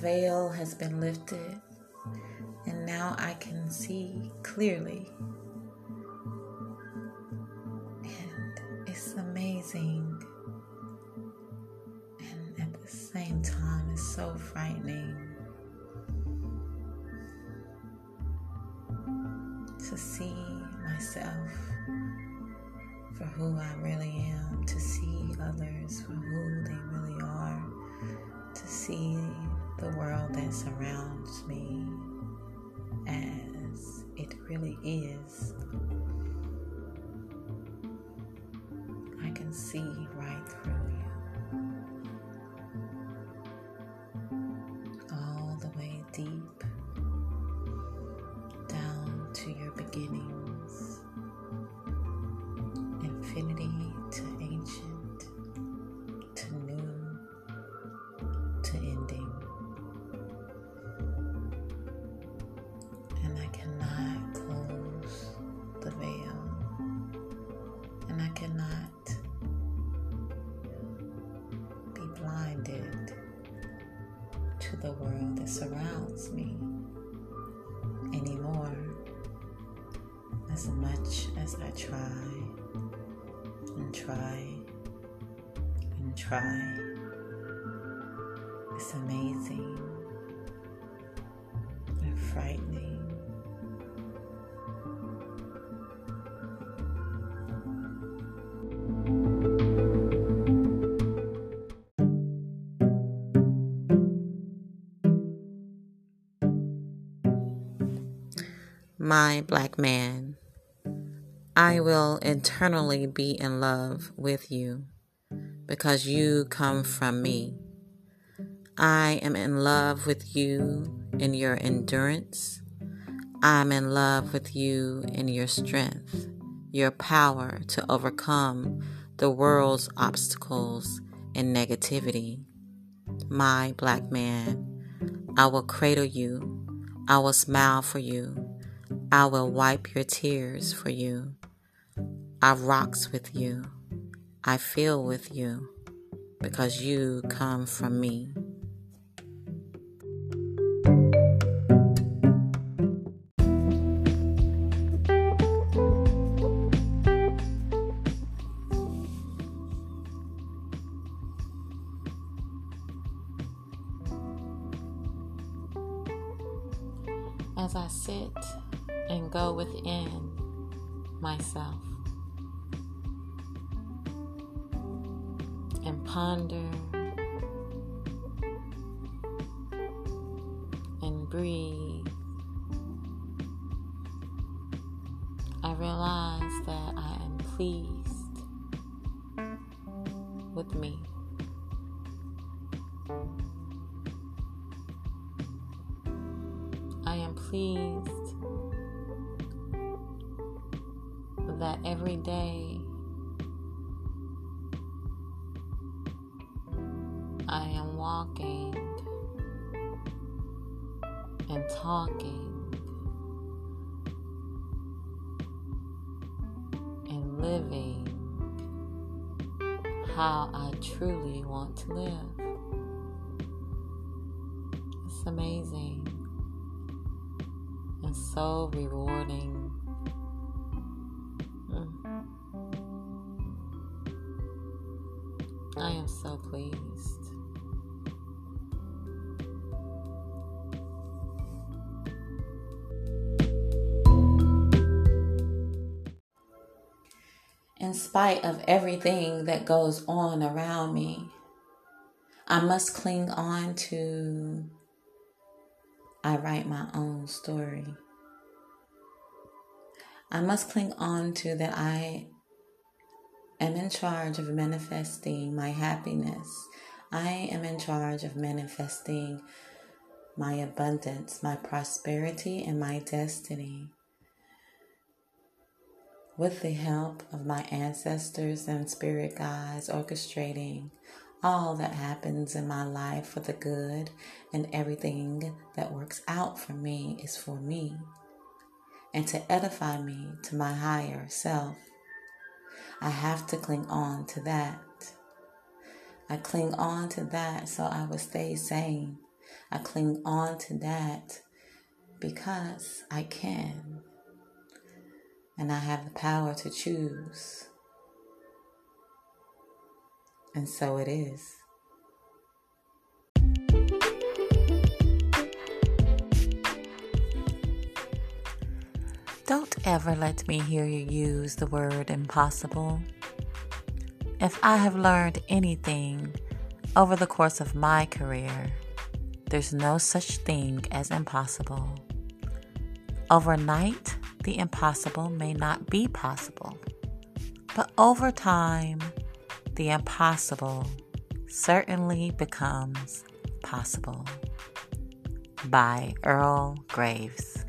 veil has been lifted, and now I can see clearly. And it's amazing. And at the same time, it's so frightening to see myself for who I really am, to see others for who they really are, to see the world that surrounds me as it really is. I can see right through you, all the way deep down to your beginnings, infinity to ancient, to new, to ending. To the world that surrounds me anymore. As much as I try and try and try, it's amazing and frightening. My black man, I will eternally be in love with you because you come from me. I am in love with you in your endurance. I'm in love with you in your strength, your power to overcome the world's obstacles and negativity. My black man, I will cradle you. I will smile for you. I will wipe your tears for you. I rocks with you. I feel with you because you come from me. As I sit and go within myself and ponder and breathe, I realize that I am pleased with me. I am pleased that every day I am walking and talking and living how I truly want to live. It's amazing and so rewarding. I am so pleased. In spite of everything that goes on around me, I must cling on to I write my own story. I must cling on to that I am in charge of manifesting my happiness. I am in charge of manifesting my abundance, my prosperity, and my destiny. With the help of my ancestors and spirit guides orchestrating all that happens in my life for the good and everything that works out for me is for me and to edify me to my higher self. I have to cling on to that. I cling on to that so I will stay sane. I cling on to that because I can. And I have the power to choose. And so it is. Don't ever let me hear you use the word impossible. If I have learned anything over the course of my career, there's no such thing as impossible. Overnight, the impossible may not be possible, but over time, the impossible certainly becomes possible. By Earl Graves.